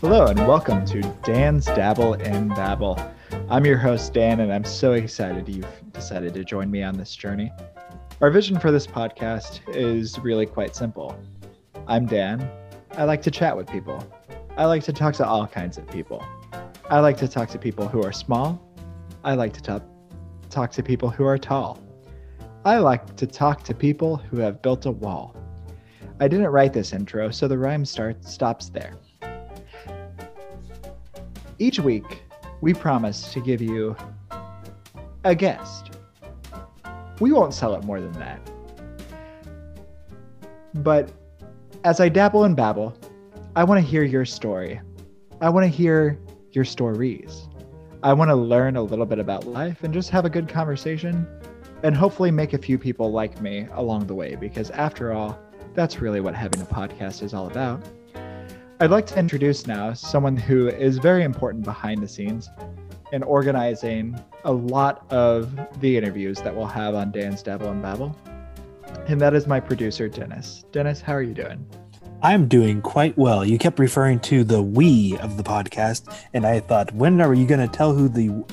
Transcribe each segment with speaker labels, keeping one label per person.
Speaker 1: Hello and welcome to Dan's Dabble and Babble. I'm your host, Dan, and I'm so excited you've decided to join me on this journey. Our vision for this podcast is really quite simple. I'm Dan. I like to chat with people. I like to talk to all kinds of people. I like to talk to people who are small. I like to talk, talk to people who are tall. I like to talk to people who have built a wall. I didn't write this intro, so the rhyme starts stops there. Each week, we promise to give you a guest. We won't sell it more than that. But as I dabble and babble, I want to hear your story. I want to hear your stories. I want to learn a little bit about life and just have a good conversation and hopefully make a few people like me along the way because after all, that's really what having a podcast is all about. I'd like to introduce now someone who is very important behind the scenes in organizing a lot of the interviews that we'll have on Dan's Dabble and Babble. And that is my producer, Dennis. Dennis, how are you doing?
Speaker 2: I'm doing quite well. You kept referring to the we of the podcast, and I thought, when are you going to tell who the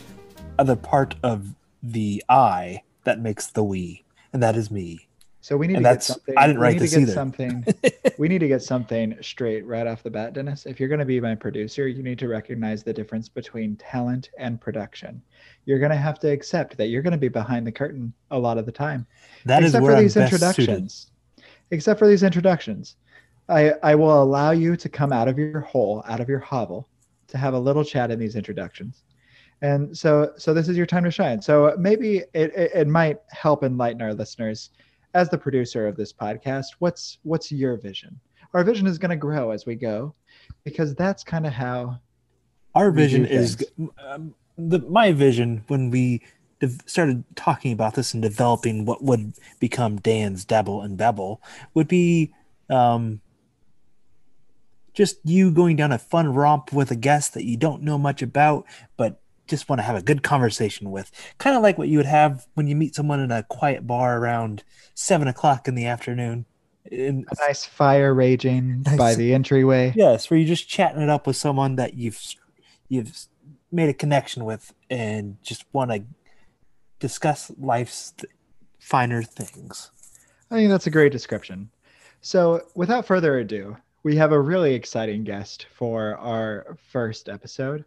Speaker 2: other part of the I that makes the we? And that is me.
Speaker 1: So we need
Speaker 2: And
Speaker 1: to get something.
Speaker 2: I didn't
Speaker 1: we
Speaker 2: write
Speaker 1: need
Speaker 2: this
Speaker 1: to get
Speaker 2: either.
Speaker 1: something. we need to get something straight right off the bat, Dennis. If you're going to be my producer, you need to recognize the difference between talent and production. You're going to have to accept that you're going to be behind the curtain a lot of the time.
Speaker 2: That is
Speaker 1: except
Speaker 2: where
Speaker 1: for
Speaker 2: I'm
Speaker 1: these introductions. Except for these introductions, I I will allow you to come out of your hole, out of your hovel, to have a little chat in these introductions. And so so this is your time to shine. So maybe it, it, it might help enlighten our listeners as the producer of this podcast, what's what's your vision? Our vision is going to grow as we go because that's kind of how
Speaker 2: Our vision is um, the my vision when we dev- started talking about this and developing what would become Dan's Dabble and Babble would be um, just you going down a fun romp with a guest that you don't know much about, but just want to have a good conversation with. Kind of like what you would have when you meet someone in a quiet bar around seven o'clock in the afternoon. And
Speaker 1: a nice fire raging by the entryway.
Speaker 2: Yes, where you're just chatting it up with someone that you've you've made a connection with and just want to discuss life's th- finer things.
Speaker 1: I think that's a great description. So, without further ado, we have a really exciting guest for our first episode.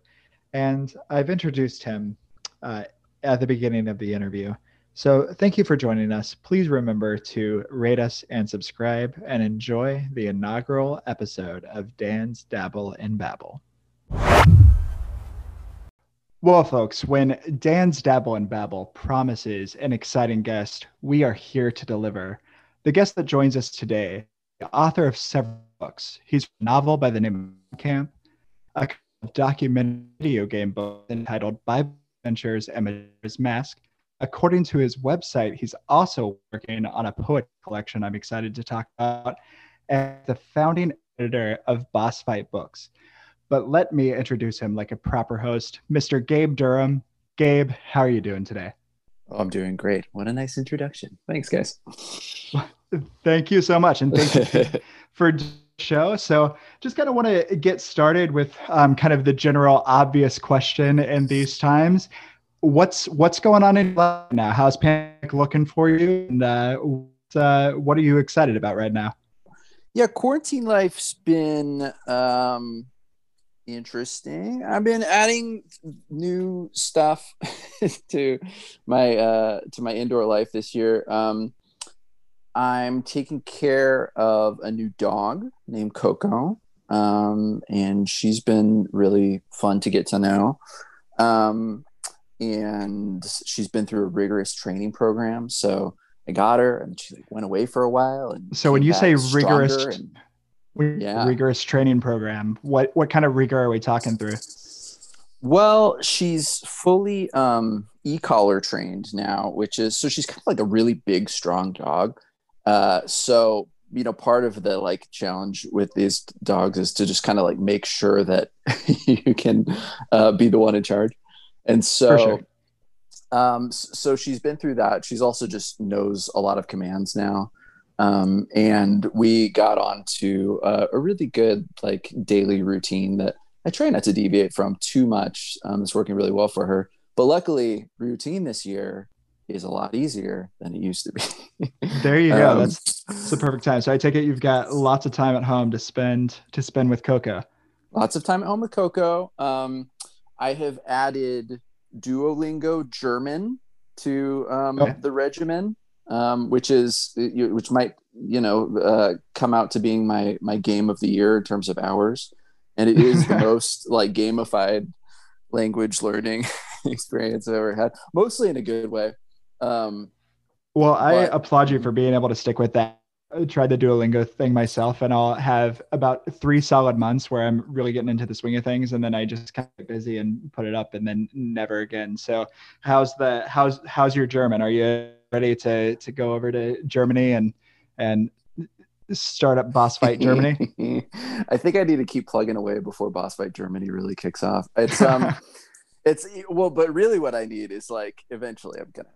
Speaker 1: And I've introduced him uh, at the beginning of the interview. So, thank you for joining us. Please remember to rate us and subscribe and enjoy the inaugural episode of Dan's Dabble and Babble. Well, folks, when Dan's Dabble and Babble promises an exciting guest, we are here to deliver. The guest that joins us today, the author of several books. He's a novel by the name of Camp, a documentary video game book entitled Bible Adventures and Majora's Mask. According to his website, he's also working on a poet collection I'm excited to talk about, and the founding editor of Boss Fight Books. But let me introduce him like a proper host, Mr. Gabe Durham. Gabe, how are you doing today?
Speaker 3: Oh, I'm doing great. What a nice introduction. Thanks, guys.
Speaker 1: Thank you so much, and thank you for show. So, just kind of want to get started with um, kind of the general obvious question in these times. What's what's going on in life now? How's panic looking for you? And uh, uh, what are you excited about right now?
Speaker 3: yeah, quarantine life's been um, interesting. I've been adding new stuff to my uh, to my indoor life this year. Um, I'm taking care of a new dog named Coco, um, and she's been really fun to get to know. Um, and she's been through a rigorous training program, so I got her, and she like went away for a while. And
Speaker 1: So when you say rigorous-
Speaker 3: and- Yeah.
Speaker 1: Rigorous training program. What what kind of rigor are we talking through?
Speaker 3: Well, she's fully um, e-collar trained now, which is so she's kind of like a really big, strong dog. Uh, so you know, part of the like challenge with these dogs is to just kind of like make sure that you can uh, be the one in charge. And so,
Speaker 1: sure.
Speaker 3: um, so she's been through that. She's also just knows a lot of commands now. Um, and we got on to uh, a really good like daily routine that I try not to deviate from too much. Um, it's working really well for her. But luckily, routine this year is a lot easier than it used to be.
Speaker 1: there you go.
Speaker 3: Um,
Speaker 1: that's, that's the perfect time. So I take it you've got lots of time at home to spend to spend with Coco.
Speaker 3: Lots of time at home with Coco. Um, I have added Duolingo German to um,
Speaker 1: Okay.
Speaker 3: the regimen, um, which is which might you know uh, come out to being my my game of the year in terms of hours, and it is the most like gamified language learning experience I've ever had, mostly in a good way. Um,
Speaker 1: Well, I applaud you for being able to stick with that. I tried the Duolingo thing myself, and I'll have about three solid months where I'm really getting into the swing of things, and then I just kind of get busy and put it up, and then never again. So, how's the how's how's your German? Are you ready to to go over to Germany and and start up Boss Fight Germany?
Speaker 3: I think I need to keep plugging away before Boss Fight Germany really kicks off. It's um, it's well, but really what I need is like eventually I'm gonna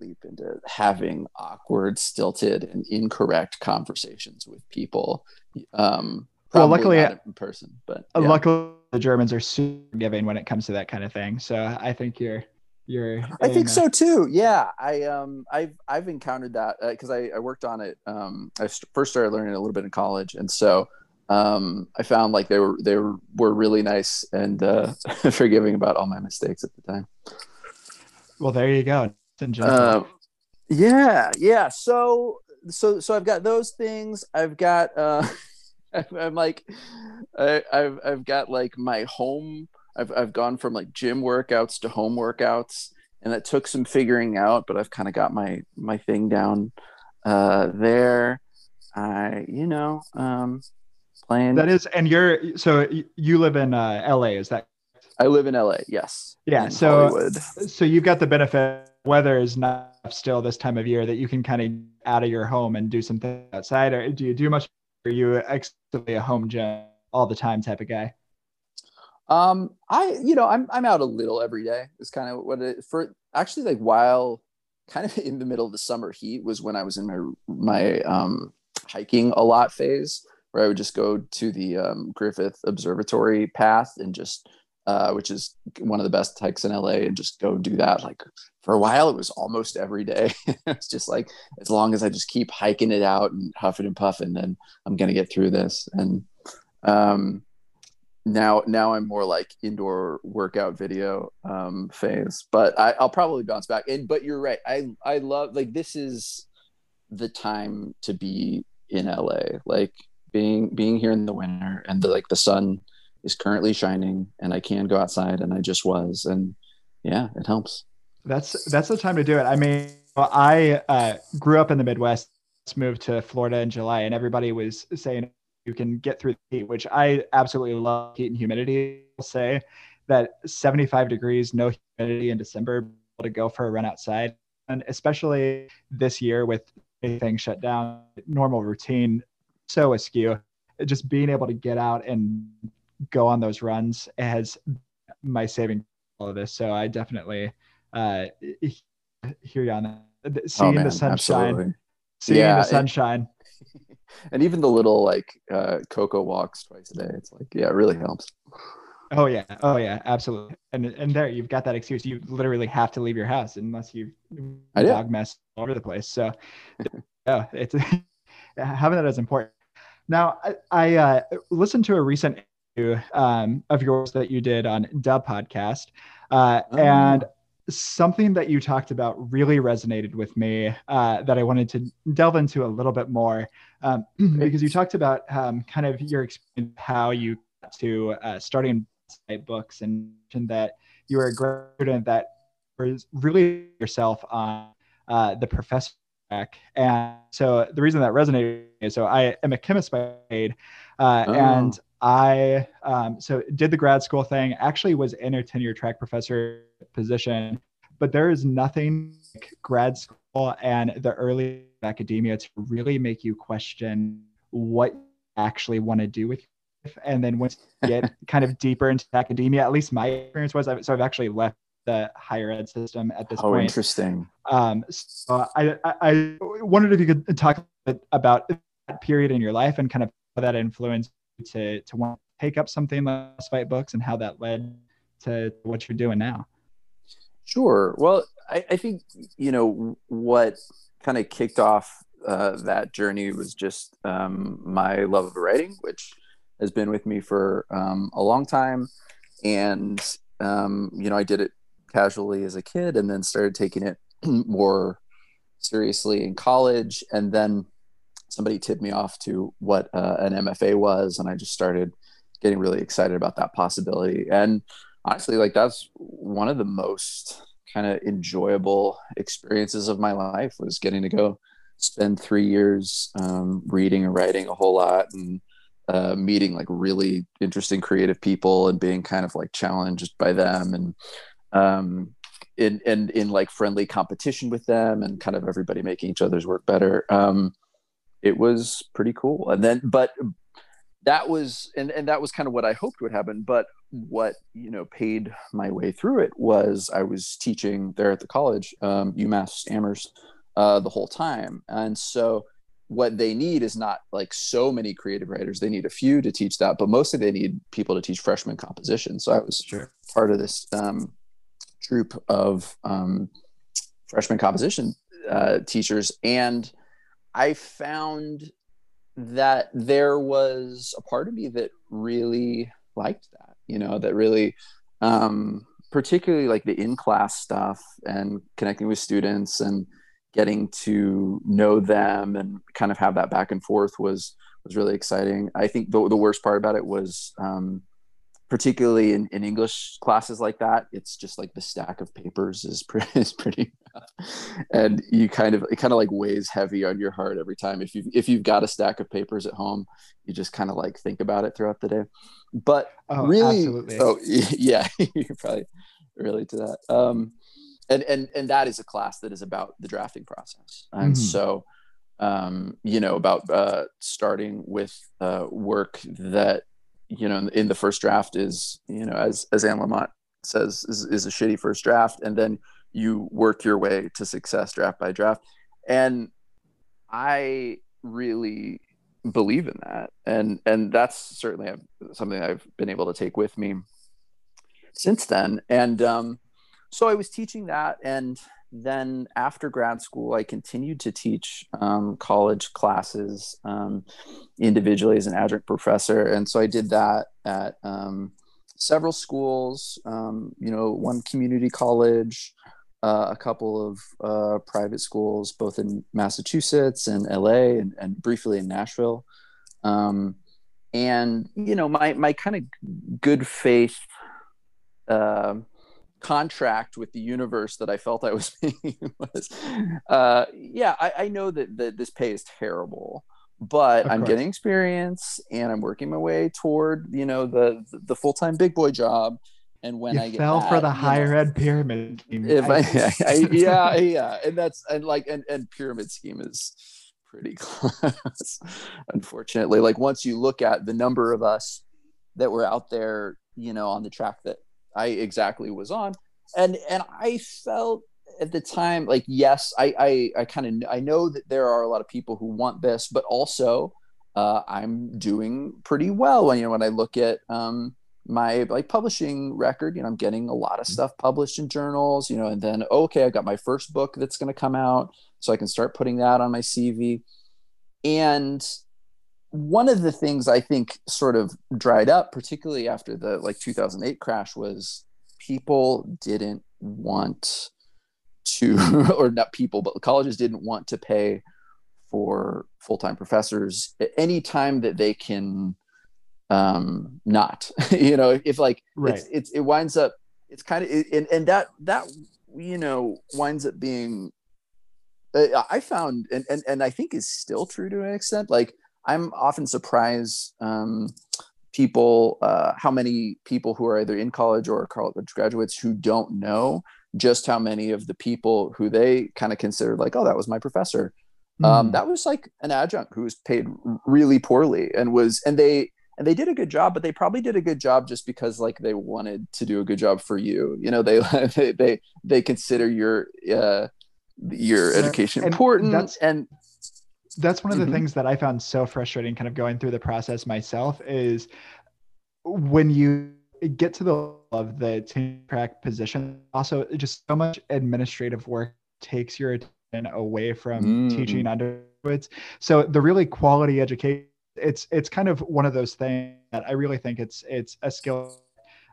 Speaker 3: leap into having awkward, stilted, and incorrect conversations with people. Um,
Speaker 1: Well, luckily-
Speaker 3: in person, but yeah.
Speaker 1: Luckily, the Germans are super giving when it comes to that kind of thing. So I think you're you're.
Speaker 3: I think
Speaker 1: a-
Speaker 3: so too. Yeah, I um I've I've encountered that because I, I worked on it. Um, I st- first started learning a little bit in college, and so um I found like they were they were, were really nice and uh, forgiving about all my mistakes at the time.
Speaker 1: Well, there you go. It's in gentle.
Speaker 3: Um, yeah, yeah. So so so I've got those things. I've got uh, I'm, I'm like I, I've I've got like my home. I've I've gone from like gym workouts to home workouts, and that took some figuring out. But I've kind of got my my thing down uh, there. I you know um, playing.
Speaker 1: That is, and you're so you live in uh, LA, is that?
Speaker 3: I live in LA. Yes.
Speaker 1: Yeah, so-
Speaker 3: Hollywood.
Speaker 1: So you've got the benefit. Weather is not still this time of year that you can kind of out of your home and do something outside. Or do you do much? Are you actually a home gym all the time type of guy?
Speaker 3: Um, I you know I'm I'm out a little every day. It's kind of what it for actually like while kind of in the middle of the summer heat was when I was in my my um hiking a lot phase where I would just go to the um, Griffith Observatory path and just uh, which is one of the best hikes in LA and just go do that like for a while it was almost every day. It's just like as long as I just keep hiking it out and huffing and puffing then I'm gonna get through this. And um now now I'm more like indoor workout video um phase but I, I'll probably bounce back. And but you're right. I I love like this is the time to be in LA like being being here in the winter and the like the sun is currently shining and I can go outside and I just was and yeah it helps
Speaker 1: That's that's the time to do it. I mean, I uh, grew up in the Midwest, moved to Florida in July, and everybody was saying you can get through the heat, which I absolutely love heat and humidity. I'll say that 75 degrees, no humidity in December, to go for a run outside, and especially this year with everything shut down, normal routine so askew, just being able to get out and go on those runs has my saving all of this. So I definitely uh, hear you on that. Seeing
Speaker 3: Oh, man,
Speaker 1: the sunshine,
Speaker 3: absolutely.
Speaker 1: seeing
Speaker 3: Yeah,
Speaker 1: the
Speaker 3: it-
Speaker 1: sunshine.
Speaker 3: and even the little like uh Coco walks twice a day it's like yeah it really helps
Speaker 1: Oh yeah, oh yeah, absolutely. And and there you've got that excuse. You literally have to leave your house unless you dog mess all over the place. So yeah, it's having that is important. Now I, I uh, listened to a recent um, of yours that you did on Dub Podcast, uh,
Speaker 3: Oh.
Speaker 1: and something that you talked about really resonated with me uh, that I wanted to delve into a little bit more um, because you talked about um, kind of your experience, how you got to uh, starting books and mentioned that you were a grad student that was really yourself on uh, the professor track. And so the reason that resonated is so I am a chemist by trade, uh,
Speaker 3: Oh.
Speaker 1: and I um, so did the grad school thing. Actually, was in a tenure track professor position, but there is nothing like grad school and the early academia to really make you question what you actually want to do with your life. And then once you get kind of deeper into academia, at least my experience was, so I've actually left the higher ed system at this
Speaker 3: oh,
Speaker 1: point.
Speaker 3: Oh, interesting.
Speaker 1: Um, so I, I, I wondered if you could talk about that period in your life and kind of how that influenced to to want to take up something like fight books and how that led to what you're doing now.
Speaker 3: Sure. Well, I, I think you know what kind of kicked off uh, that journey was just um, my love of writing, which has been with me for um, a long time, and um, you know I did it casually as a kid, and then started taking it more seriously in college, and then somebody tipped me off to what uh, an MFA was, and I just started getting really excited about that possibility. And honestly, like that's one of the most kind of enjoyable experiences of my life was getting to go spend three years um, reading and writing a whole lot and uh, meeting like really interesting creative people and being kind of like challenged by them and um, in, in in like friendly competition with them and kind of everybody making each other's work better. Um, it was pretty cool. And then, but that was, and, and that was kind of what I hoped would happen. But what, you know, paid my way through it was I was teaching there at the college, um, UMass Amherst, uh, the whole time. And so what they need is not like so many creative writers. They need a few to teach that, but mostly they need people to teach freshman composition. So I was
Speaker 1: sure.
Speaker 3: part of this um, troop of um, freshman composition uh, teachers. And I found that there was a part of me that really liked that, you know, that really, um, particularly like the in class stuff and connecting with students and getting to know them and kind of have that back and forth was was really exciting. I think the, the worst part about it was um, particularly in, in English classes like that, it's just like the stack of papers is pretty, is pretty, and you kind of, it kind of like weighs heavy on your heart every time. If you, if you've got a stack of papers at home, you just kind of like think about it throughout the day. But oh, really, absolutely. oh yeah, you probably relate to that. Um, and, and, and that is a class that is about the drafting process. And mm-hmm. so, um, you know, about uh, starting with uh, work that you know, in the first draft is, you know, as as Anne Lamott says, is, is a shitty first draft, and then you work your way to success draft by draft. And I really believe in that, and and that's certainly something I've been able to take with me since then. And um, so I was teaching that, and then after grad school, I continued to teach um, college classes um, individually as an adjunct professor, and so I did that at um, several schools. Um, you know, one community college, uh, a couple of uh, private schools, both in Massachusetts and LA, and, and briefly in Nashville. Um, and you know, my my kind of good faith. Uh, contract with the universe that I felt I was being was, uh, yeah, I, I, know that, that this pay is terrible, but of I'm course. getting experience and I'm working my way toward, you know, the, the full-time big boy job. And when
Speaker 1: you
Speaker 3: I
Speaker 1: fell that, for the higher know, ed pyramid
Speaker 3: scheme. If I, I, yeah, yeah. And that's, and like, and, and pyramid scheme is pretty close, unfortunately. Like once you look at the number of us that were out there, you know, on the track that I exactly was on, and and I felt at the time like yes, I I, I kind of I know that there are a lot of people who want this, but also uh, I'm doing pretty well. When you know when I look at um, my like publishing record, you know, I'm getting a lot of stuff published in journals, you know, and then okay, I got my first book that's going to come out, so I can start putting that on my CV, and one of the things I think sort of dried up, particularly after the like 2008 crash, was people didn't want to, or not people, but colleges didn't want to pay for full-time professors at any time that they can um not you know if like right. it's, it's it winds up it's kind of and, and that that you know winds up being uh, i found and, and and i think is still true to an extent like I'm often surprised um, people uh, how many people who are either in college or college graduates who don't know just how many of the people who they kind of considered like oh that was my professor mm. um, hmm. that was like an adjunct who was paid really poorly and was and they and they did a good job but they probably did a good job just because like they wanted to do a good job for you you know they they they, they consider your uh your education and important
Speaker 1: that's,
Speaker 3: and
Speaker 1: that's one of the mm-hmm. things that i found so frustrating kind of going through the process myself is when you get to the of the team track position also just so much administrative work takes your attention away from mm. teaching undergraduates so the really quality education it's it's kind of one of those things that I really think it's it's a skill.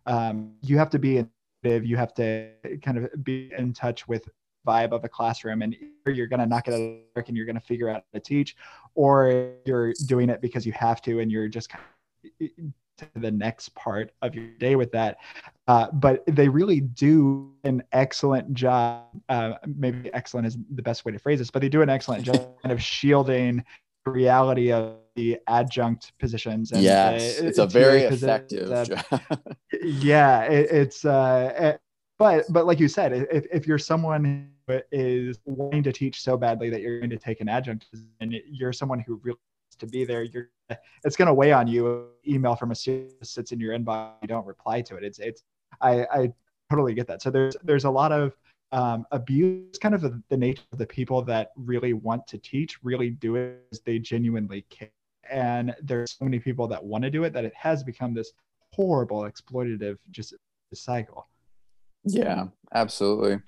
Speaker 1: Um, you have to be you have to kind of be in touch with vibe of a classroom and you're going to knock it out of the park and you're going to figure out how to teach or you're doing it because you have to and you're just kind of to the next part of your day with that uh, but they really do an excellent job uh, maybe excellent is the best way to phrase this but they do an excellent job kind of shielding reality of the adjunct positions.
Speaker 3: And yes, the, it's a very effective that,
Speaker 1: yeah, it, it's uh, but but like you said, if if you're someone who is wanting to teach so badly that you're going to take an adjunct, and you're someone who really wants to be there, you're it's going to weigh on you. Email from a student sits in your inbox, you don't reply to it. It's it's I I totally get that. So there's there's a lot of um, abuse kind of the, the, nature of the people that really want to teach really do it as they genuinely care and there's so many people that want to do it that it has become this horrible exploitative just cycle
Speaker 3: yeah absolutely.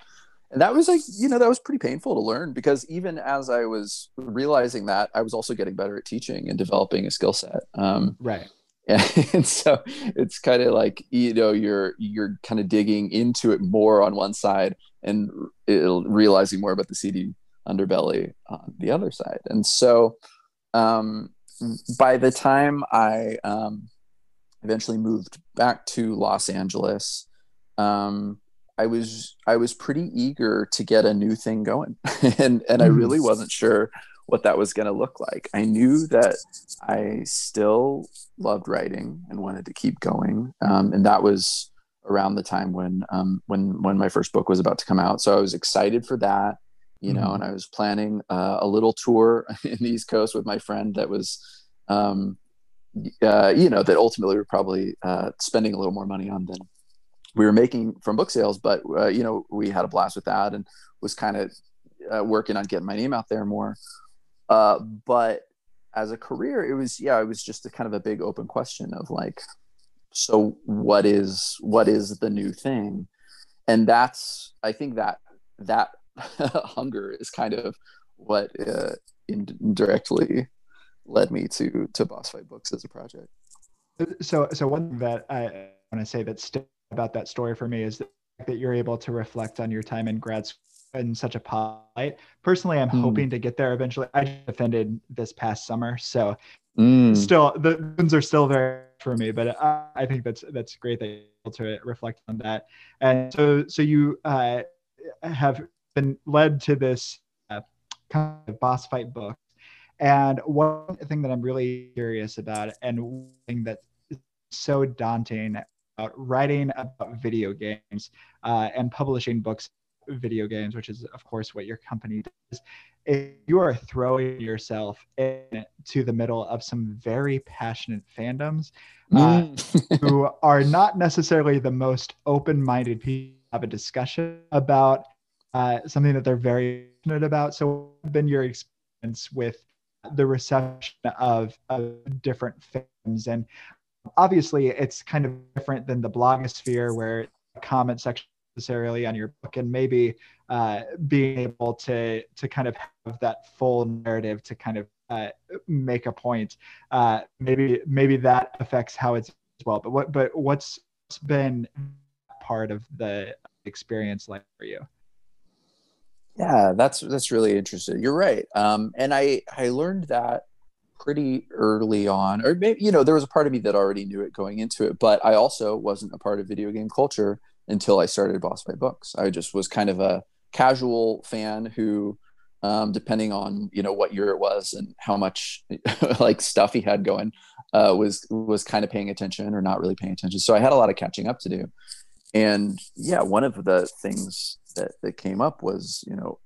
Speaker 3: And that was like you know that was pretty painful to learn because even as i was realizing that i was also getting better at teaching and developing a skill set um,
Speaker 1: right.
Speaker 3: and so it's kind of like you know you're you're kind of digging into it more on one side and realizing more about the seedy underbelly on the other side. And so um, by the time i um, eventually moved back to los angeles um, i was i was pretty eager to get a new thing going and and i really mm. wasn't sure what that was going to look like. I knew that I still loved writing and wanted to keep going, um, and that was around the time when um, when when my first book was about to come out. So I was excited for that, you know, mm-hmm. and I was planning uh, a little tour in the East Coast with my friend that was. Um, uh, you know that ultimately we're probably uh, spending a little more money on than we were making from book sales, but uh, you know we had a blast with that and was kind of uh, working on getting my name out there more. Uh, but as a career, it was yeah, it was just a kind of a big open question of like, so what is what is the new thing? And that's I think that that hunger is kind of what uh, indirectly led me to to Boss Fight Books as a project.
Speaker 1: So so one that I want to say that's about that story for me is that, that you're able to reflect on your time in grad school in such a polite. Personally, I'm mm. hoping to get there eventually. I defended this past summer, so mm. still the wounds are still there for me. But I, I, think that's that's great that you're able to reflect on that. And so so you uh, have been led to this uh, kind of boss fight book. And one thing that I'm really curious about, and one thing that is so daunting about writing about video games uh, and publishing books video games, which is of course what your company does, if you are throwing yourself into the middle of some very passionate fandoms uh, mm. who are not necessarily the most open-minded people to have a discussion about uh, something that they're very passionate about. So, what been your experience with the reception of, of different films? And obviously, it's kind of different than the blogosphere where comment section necessarily on your book and maybe uh, being able to to kind of have that full narrative to kind of uh, make a point. Uh, maybe maybe that affects how it's as well. But what but what's been part of the experience like for you?
Speaker 3: Yeah that's that's really interesting. You're right. Um, and i i learned that pretty early on or maybe you know there was a part of me that already knew it going into it but i also wasn't a part of video game culture until I started Boss Fight Books. I just was kind of a casual fan who um, depending on you know what year it was and how much like stuff he had going uh, was was kind of paying attention or not really paying attention. So i had a lot of catching up to do. And yeah one of the things that, that came up was you know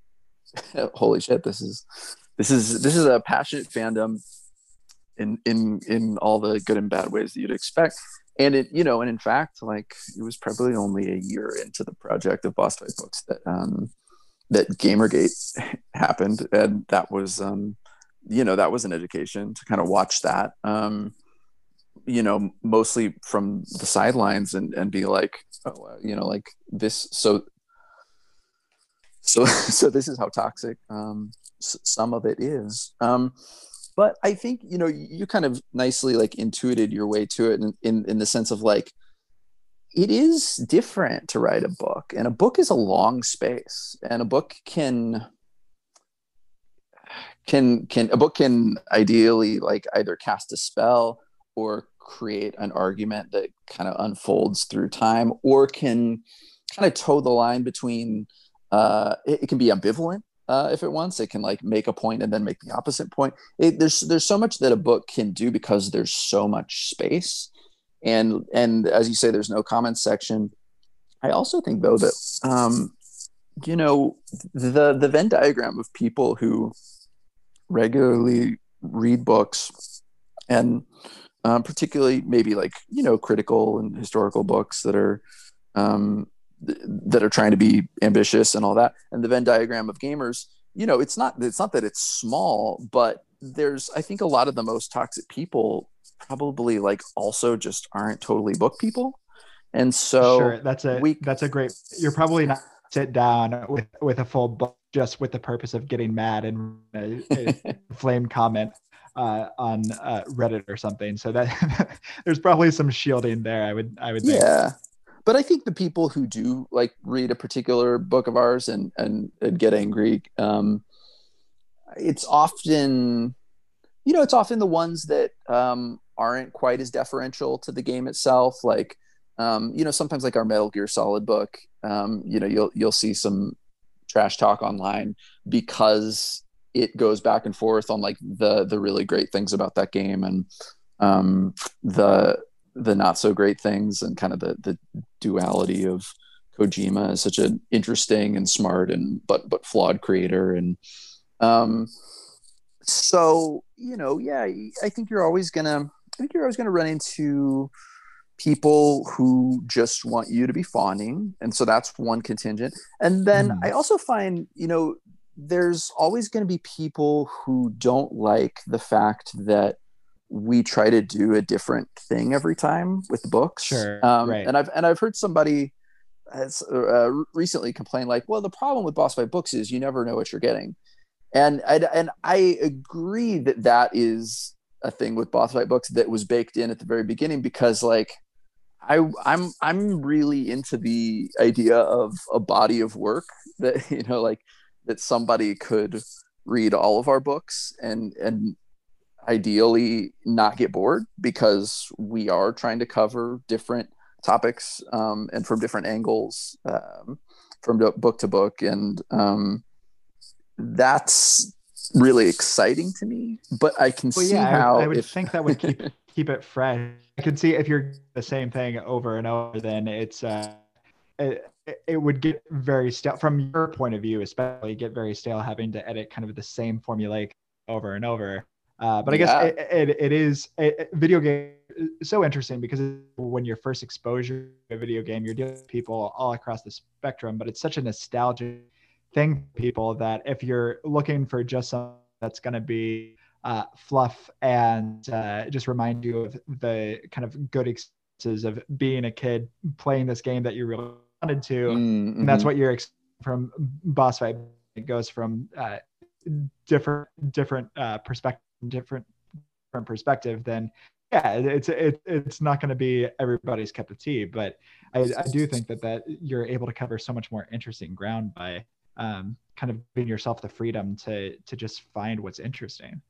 Speaker 3: holy shit this is this is this is a passionate fandom in in in all the good and bad ways that you'd expect. And it you know and in fact like it was probably only a year into the project of boss fight books that um that gamergate happened. And that was um you know that was an education to kind of watch that um you know mostly from the sidelines and and be like oh you know like this so so so this is how toxic um some of it is. Um but i think you know you kind of nicely like intuited your way to it in, in, in the sense of like it is different to write a book and a book is a long space and a book can can can a book can ideally like either cast a spell or create an argument that kind of unfolds through time or can kind of toe the line between uh it, it can be ambivalent uh, if it wants. It can like make a point and then make the opposite point. It, there's there's so much that a book can do because there's so much space, and and as you say, there's no comment section. I also think though that um, you know the the Venn diagram of people who regularly read books and um, particularly maybe like you know critical and historical books that are um, that are trying to be ambitious and all that and the venn diagram of gamers you know it's not it's not that it's small but there's i think a lot of the most toxic people probably like also just aren't totally book people and so
Speaker 1: sure that's a we, that's a great you're probably not sit down with with a full book just with the purpose of getting mad and a, a flame comment uh, on uh, Reddit or something. So that there's probably some shielding there. I would I would think.
Speaker 3: yeah but I think the people who do like read a particular book of ours and and, and get angry, um, it's often, you know, it's often the ones that um, aren't quite as deferential to the game itself. Like, um, you know, sometimes like our Metal Gear Solid book, um, you know, you'll you'll see some trash talk online because it goes back and forth on like the the really great things about that game and um, the the not so great things and kind of the the duality of Kojima as such an interesting and smart and but but flawed creator. And um so you know yeah I think you're always gonna I think you're always gonna run into people who just want you to be fawning. And so that's one contingent. And then mm. I also find you know there's always going to be people who don't like the fact that we try to do a different thing every time with the books.
Speaker 1: Sure. Um, right.
Speaker 3: And I've and I've heard somebody has uh, recently complain like, well, the problem with boss fight books is you never know what you're getting, and I and I agree that that is a thing with boss fight books that was baked in at the very beginning because like I I'm I'm really into the idea of a body of work that you know like that somebody could read all of our books and and ideally not get bored because we are trying to cover different topics um, and from different angles um, from book to book. And um, that's really exciting to me but i can well, see yeah, how
Speaker 1: i, I would
Speaker 3: if...
Speaker 1: think that would keep keep it fresh. I can see if you're the same thing over and over then it's uh it, it would get very stale from your point of view especially get very stale having to edit kind of the same formulaic over and over uh, but I guess it, it, it is a video game so interesting because when your first exposure to a video game, you're dealing with people all across the spectrum, but it's such a nostalgic thing people that if you're looking for just something that's going to be uh, fluff and uh, just remind you of the kind of good experiences of being a kid playing this game that you really wanted to, mm-hmm. and that's what you're ex- from boss fight. It goes from uh, different different uh, perspectives different different perspective, then yeah, it's it, it's not going to be everybody's cup of tea. But I, I do think that that you're able to cover so much more interesting ground by um, kind of giving yourself the freedom to to just find what's interesting.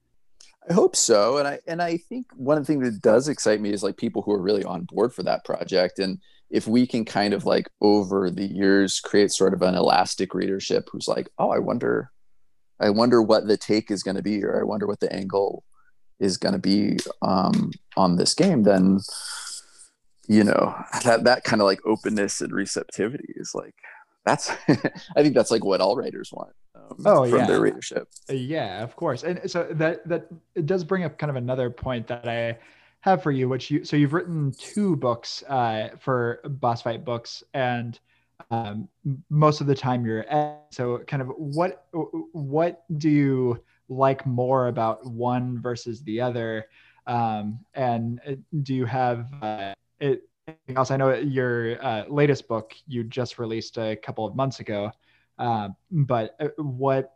Speaker 3: I hope so, and I and I think one of the things that does excite me is like people who are really on board for that project, and if we can kind of like over the years create sort of an elastic readership who's like, oh, I wonder I wonder what the take is going to be, or I wonder what the angle is going to be um, on this game, then you know that that kind of like openness and receptivity is like that's I think that's like what all writers want. Um,
Speaker 1: oh
Speaker 3: from
Speaker 1: yeah,
Speaker 3: their readership.
Speaker 1: Yeah, of course. And so that that it does bring up kind of another point that I have for you, which you so you've written two books uh, for boss fight books, and um, most of the time you're at, so kind of what what do you like more about one versus the other? Um, and uh, do you have uh, it anything else? I know your uh, latest book you just released a couple of months ago uh, but uh, what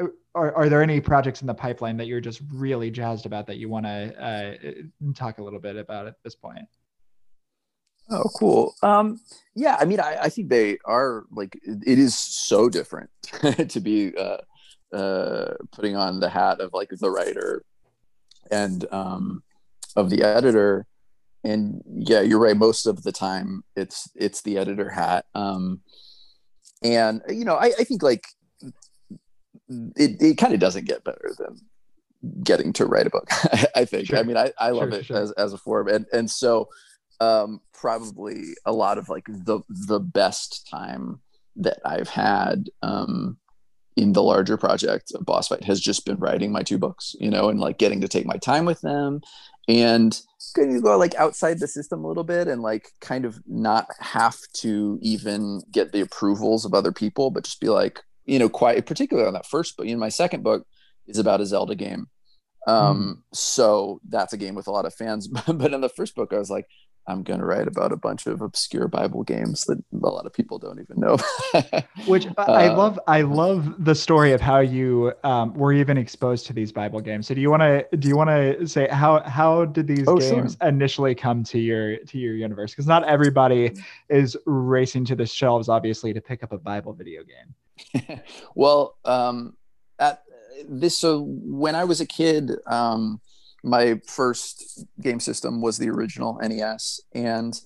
Speaker 1: uh, are, are there any projects in the pipeline that you're just really jazzed about that you want to talk a little bit about at this point
Speaker 3: Oh, cool. Um, yeah, I mean, I, I, think they are like it is so different to be uh, uh, putting on the hat of like the writer and um, of the editor. And yeah, you're right. Most of the time, it's it's the editor hat. Um, and you know, I, I think like it, it kind of doesn't get better than getting to write a book. I think. Sure. I mean, I, I love sure, it sure. as as a form, and and so um, probably a lot of like the the best time that I've had um, in the larger project of Boss Fight has just been writing my two books, you know, and like getting to take my time with them and getting to go like outside the system a little bit and like kind of not have to even get the approvals of other people, but just be like, you know, quite particularly on that first book. You know, my second book is about a Zelda game. Um, mm. so that's a game with a lot of fans. but in the first book, I was like, I'm going to write about a bunch of obscure Bible games that a lot of people don't even know.
Speaker 1: Which I uh, love. I love the story of how you um, were even exposed to these Bible games. So do you want to do you want to say how how did these oh, games sure. initially come to your to your universe? Because not everybody is racing to the shelves, obviously, to pick up a Bible video game.
Speaker 3: well, um, at this so when I was a kid. Um, my first game system was the original NES, and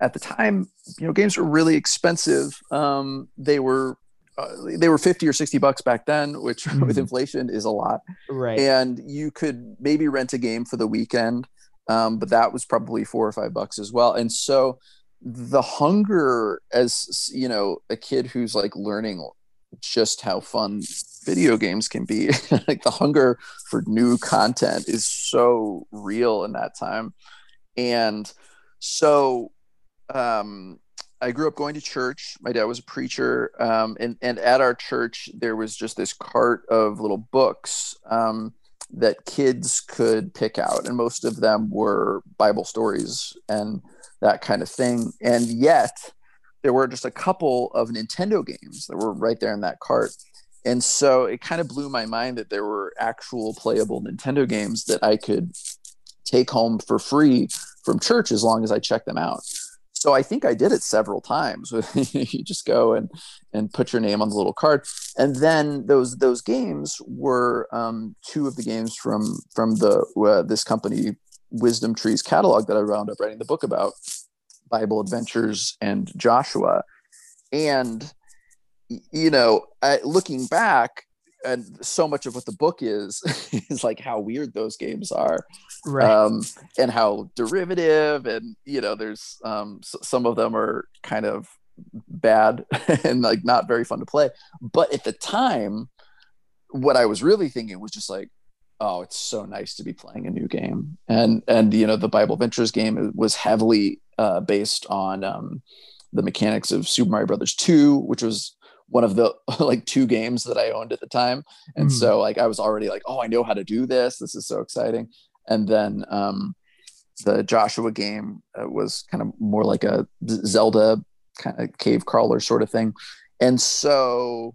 Speaker 3: at the time, you know, games were really expensive. Um, they were uh, they were 50 or 60 bucks back then which mm. with inflation is a lot
Speaker 1: right
Speaker 3: and you could maybe rent a game for the weekend um, but that was probably four or five bucks as well and so the hunger as you know a kid who's like learning just how fun video games can be. like the hunger for new content is so real in that time. And so um, I grew up going to church. My dad was a preacher. Um, and, and at our church, there was just this cart of little books um, that kids could pick out. And most of them were Bible stories and that kind of thing. And yet, there were just a couple of Nintendo games that were right there in that cart. And so it kind of blew my mind that there were actual playable Nintendo games that I could take home for free from church as long as I checked them out. So I think I did it several times. you just go and and put your name on the little card, and then those those games were um, two of the games from from the uh, this company Wisdom Tree's catalog that I wound up writing the book about. Bible Adventures and Joshua. And, you know, I, looking back, and so much of what the book is is like how weird those games are.
Speaker 1: Right. Um,
Speaker 3: and how derivative and you know there's um, some of them are kind of bad and like not very fun to play. But at the time what i was really thinking was just like oh it's so nice to be playing a new game. And and you know the bible ventures game was heavily uh, based on um, the mechanics of Super Mario Brothers 2, which was one of the like two games that I owned at the time. And mm. so like I was already like, oh, I know how to do this. This is so exciting. And then um, the Joshua game uh, was kind of more like a Zelda kind of cave crawler sort of thing. And so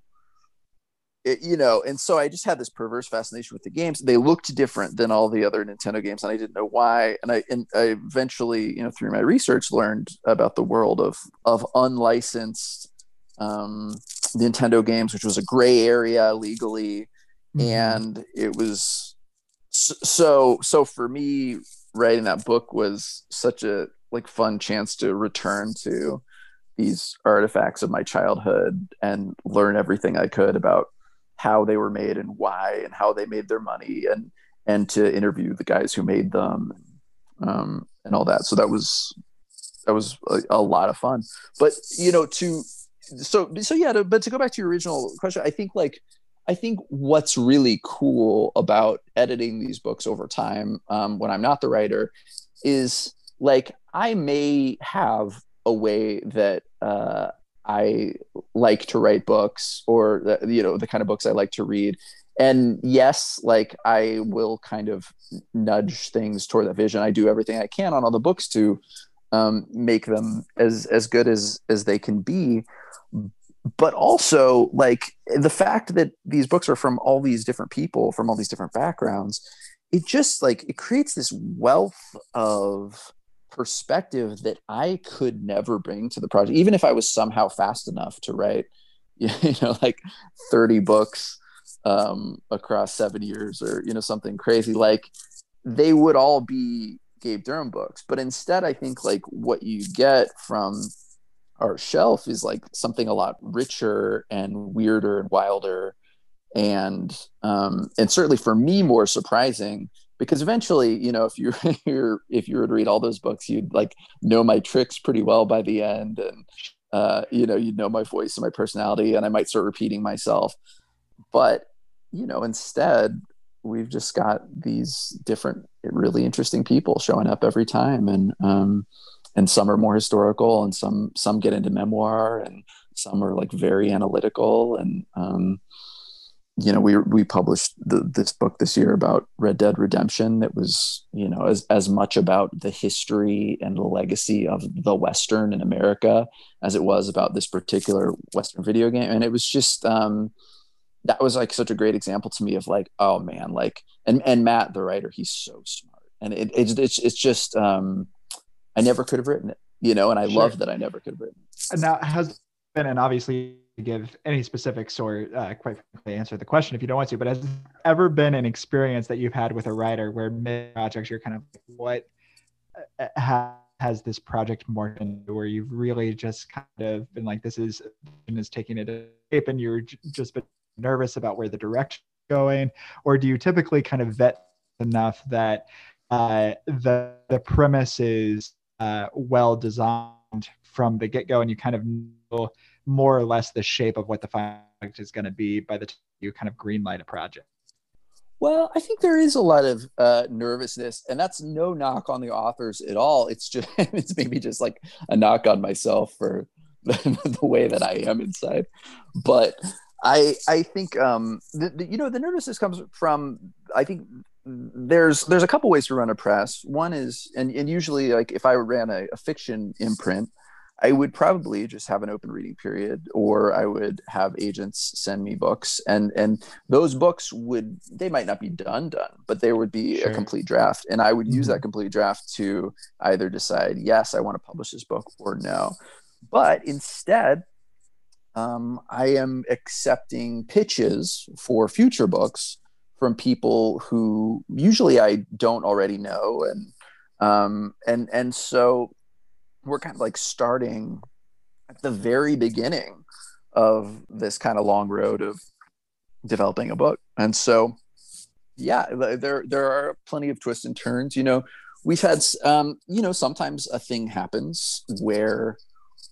Speaker 3: it, you know, and so I just had this perverse fascination with the games. They looked different than all the other Nintendo games, and I didn't know why. And I and I eventually, you know, through my research, learned about the world of of unlicensed um, Nintendo games, which was a gray area legally, mm-hmm. and it was so so for me. Writing that book was such a like fun chance to return to these artifacts of my childhood and learn everything I could about how they were made and why and how they made their money and and to interview the guys who made them um, and all that. So that was that was a, a, lot of fun. But you know, to so so yeah. To, but to go back to your original question, I think like I think what's really cool about editing these books over time um, when I'm not the writer is like I may have a way that uh, I like to write books or you know the kind of books I like to read and yes like I will kind of nudge things toward that vision I do everything I can on all the books to um, make them as as good as as they can be but also like the fact that these books are from all these different people from all these different backgrounds it just like it creates this wealth of perspective that I could never bring to the project, even if I was somehow fast enough to write, you know, like 30 books um, across seven years or, you know, something crazy. Like they would all be Gabe Durham books. But instead, I think like what you get from our shelf is like something a lot richer and weirder and wilder and um and certainly for me more surprising because eventually you know if you're, you're if you were to read all those books you'd like know my tricks pretty well by the end and uh, you know you'd know my voice and my personality and i might start repeating myself but you know instead we've just got these different really interesting people showing up every time and um, and some are more historical and some some get into memoir and some are like very analytical and um, you know, we we published the, this book this year about Red Dead Redemption. That was, you know, as as much about the history and the legacy of the Western in America as it was about this particular Western video game. And it was just um, that was like such a great example to me of like, oh man, like, and and Matt, the writer, he's so smart, and it, it's it's it's just um, I never could have written it, you know, and I sure. love that I never could have written. It.
Speaker 1: And that has been, and obviously give any specifics or uh, quite frankly answer the question if you don't want to but has ever been an experience that you've had with a writer where mid projects you're kind of like what uh, uh has this project more where you've really just kind of been like this is is taking it shape and you're just been nervous about where the direction going or do you typically kind of vet enough that uh, the the premise is uh, well designed from the get go and you kind of know more or less the shape of what the project is going to be by the time you kind of greenlight a project?
Speaker 3: Well, I think there is a lot of uh, nervousness, and that's no knock on the authors at all. It's just it's maybe just like a knock on myself for the, the way that I am inside. But I I think um, the, the, you know the nervousness comes from I think there's there's a couple ways to run a press. One is and, and usually like if I ran a, a fiction imprint, I would probably just have an open reading period, or I would have agents send me books, and and those books would they might not be done done, but there would be sure. a complete draft, and I would use mm-hmm. that complete draft to either decide yes I want to publish this book or no. But instead, um, I am accepting pitches for future books from people who usually I don't already know, and um, and and so we're kind of like starting at the very beginning of this kind of long road of developing a book. And so, yeah, there there are plenty of twists and turns. You know, we've had, um, you know, sometimes a thing happens where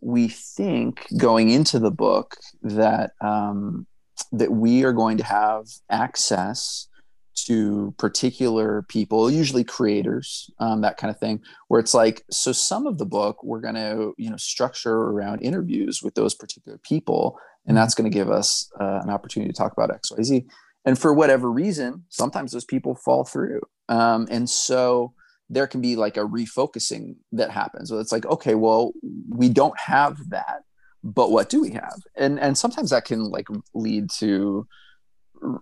Speaker 3: we think going into the book that um, that we are going to have access to particular people, usually creators, um, that kind of thing, where it's like, so some of the book we're going to, you know, structure around interviews with those particular people, and that's going to give us uh, an opportunity to talk about X, Y, Z. And for whatever reason, sometimes those people fall through, um, and so there can be like a refocusing that happens. So it's like, okay, well, we don't have that, but what do we have? And and sometimes that can like lead to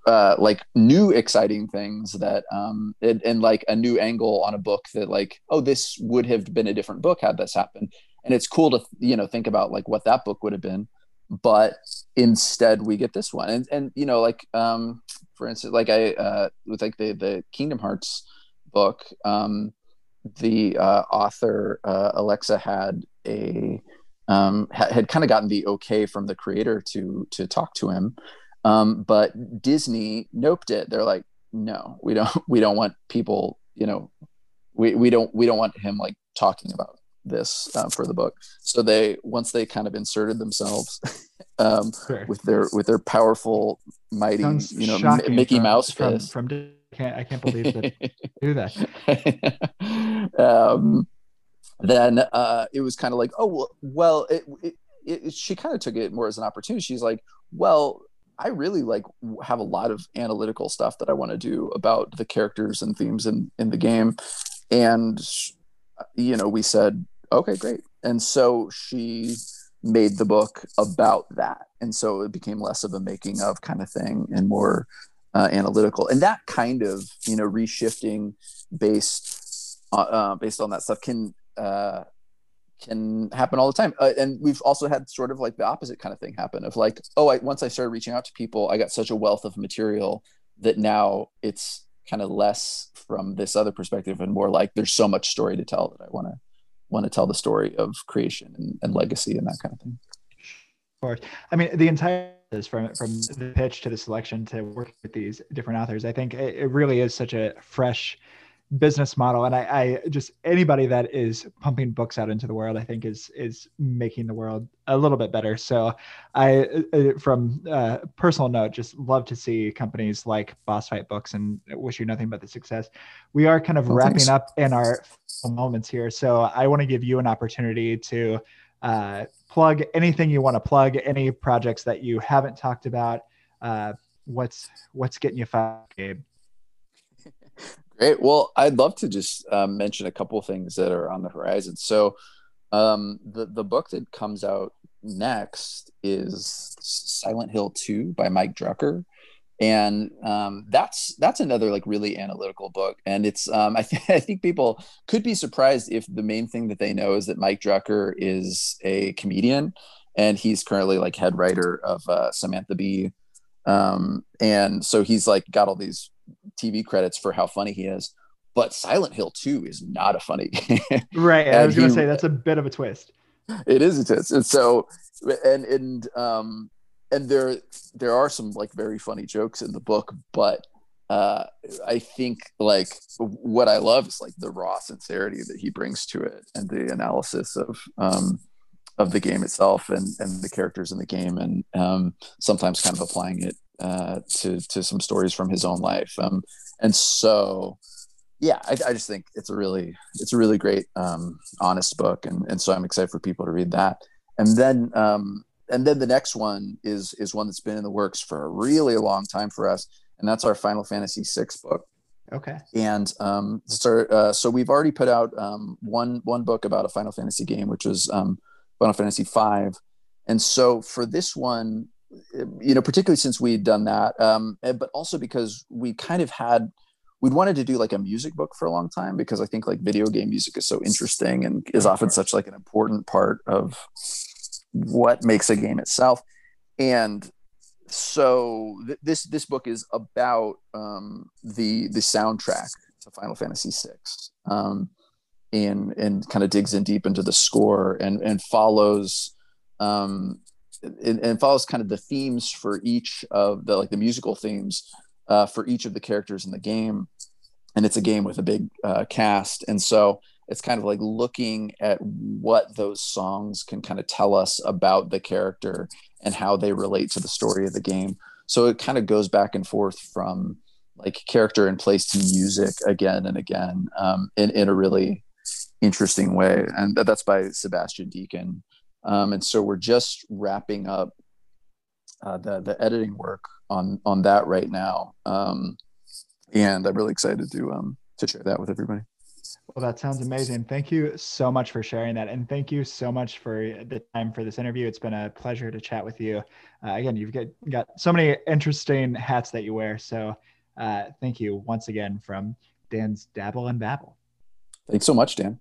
Speaker 3: uh, like new exciting things that um and, and, like a new angle on a book that like oh this would have been a different book had this happened and it's cool to you know think about like what that book would have been but instead we get this one and and you know like um for instance like i uh with like the the kingdom hearts book um the uh author uh alexa had a um had, had kind of gotten the okay from the creator to to talk to him Um, but Disney noped it. They're like, no, we don't we don't want people, you know, we, we don't we don't want him like talking about this uh, for the book. So they once they kind of inserted themselves um, sure. with their with their powerful, mighty, Sounds you know, Mickey
Speaker 1: from,
Speaker 3: Mouse
Speaker 1: from,
Speaker 3: fist.
Speaker 1: From, from I can't I can't believe that do
Speaker 3: that. Um, then uh, it was kind of like, oh well, well it, it, it, she kind of took it more as an opportunity. She's like, well, I really like have a lot of analytical stuff that I want to do about the characters and themes in in the game, and you know, we said, okay, great, and so she made the book about that, and so it became less of a making of kind of thing and more uh, analytical, and that kind of you know reshifting based uh, uh based on that stuff can uh, can happen all the time. Uh, and we've also had sort of like the opposite kind of thing happen of like, oh, I, once I started reaching out to people, I got such a wealth of material that now it's kind of less from this other perspective and more like there's so much story to tell that I want to want to tell the story of creation and, and legacy and that kind of thing.
Speaker 1: Of course. I mean, the entire is from from the pitch to the selection to working with these different authors. I think it, it really is such a fresh business model. And I, I, just anybody that is pumping books out into the world i think is is making the world a little bit better. So i uh, uh, from uh, personal note just love to see companies like boss fight books and wish you nothing but the success. We are kind of well, wrapping thanks. up in our moments here. So i want to give you an opportunity to uh, plug anything you want to plug any projects that you haven't talked about. Uh, what's what's getting you fired gabe
Speaker 3: Great. Well, I'd love to just um, mention a couple things that are on the horizon. So, um, the the book that comes out next is Silent Hill Two by Mike Drucker, and um, that's that's another like really analytical book. And it's um, I, th- I think people could be surprised if the main thing that they know is that Mike Drucker is a comedian, and he's currently like head writer of uh, Samantha Bee, um, and so he's like got all these TV credits for how funny he is. But Silent Hill 2 is not a funny game.
Speaker 1: right. I was going to say that's a bit of a twist.
Speaker 3: It is a twist. And so, and, and, um, and there, there are some like very funny jokes in the book, but uh, I think like what I love is like the raw sincerity that he brings to it and the analysis of um, of the game itself and and the characters in the game and um, sometimes kind of applying it uh, to to some stories from his own life. Um, and so, yeah, I, I, just think it's a really it's a really great um, honest book, and and so I'm excited for people to read that. And then um, and then the next one is is one that's been in the works for a really long time for us, and that's our Final Fantasy VI book.
Speaker 1: Okay.
Speaker 3: And um, so, uh, so we've already put out um, one one book about a Final Fantasy game, which was um, Final Fantasy V. And so for this one, you know, particularly since we'd done that, um, but also because we kind of had, we'd wanted to do like a music book for a long time because I think like video game music is so interesting and is often such like an important part of what makes a game itself. And so th- this this book is about um, the the soundtrack to Final Fantasy VI, um, and and kind of digs in deep into the score and and follows um, and, and follows kind of the themes for each of the like the musical themes uh, for each of the characters in the game. And it's a game with a big uh, cast. And so it's kind of like looking at what those songs can kind of tell us about the character and how they relate to the story of the game. So it kind of goes back and forth from like character and place to music again and again um, in, in a really interesting way. And that's by Sebastian Deken um, and so we're just wrapping up uh, the the editing work on on that right now, um, and I'm really excited to um, to share that with everybody.
Speaker 1: Well, that sounds amazing. Thank you so much for sharing that, and thank you so much for the time for this interview. It's been a pleasure to chat with you. Uh, again, you've got got so many interesting hats that you wear. So, uh, thank you once again from Dan's Dabble and Babble.
Speaker 3: Thanks so much, Dan.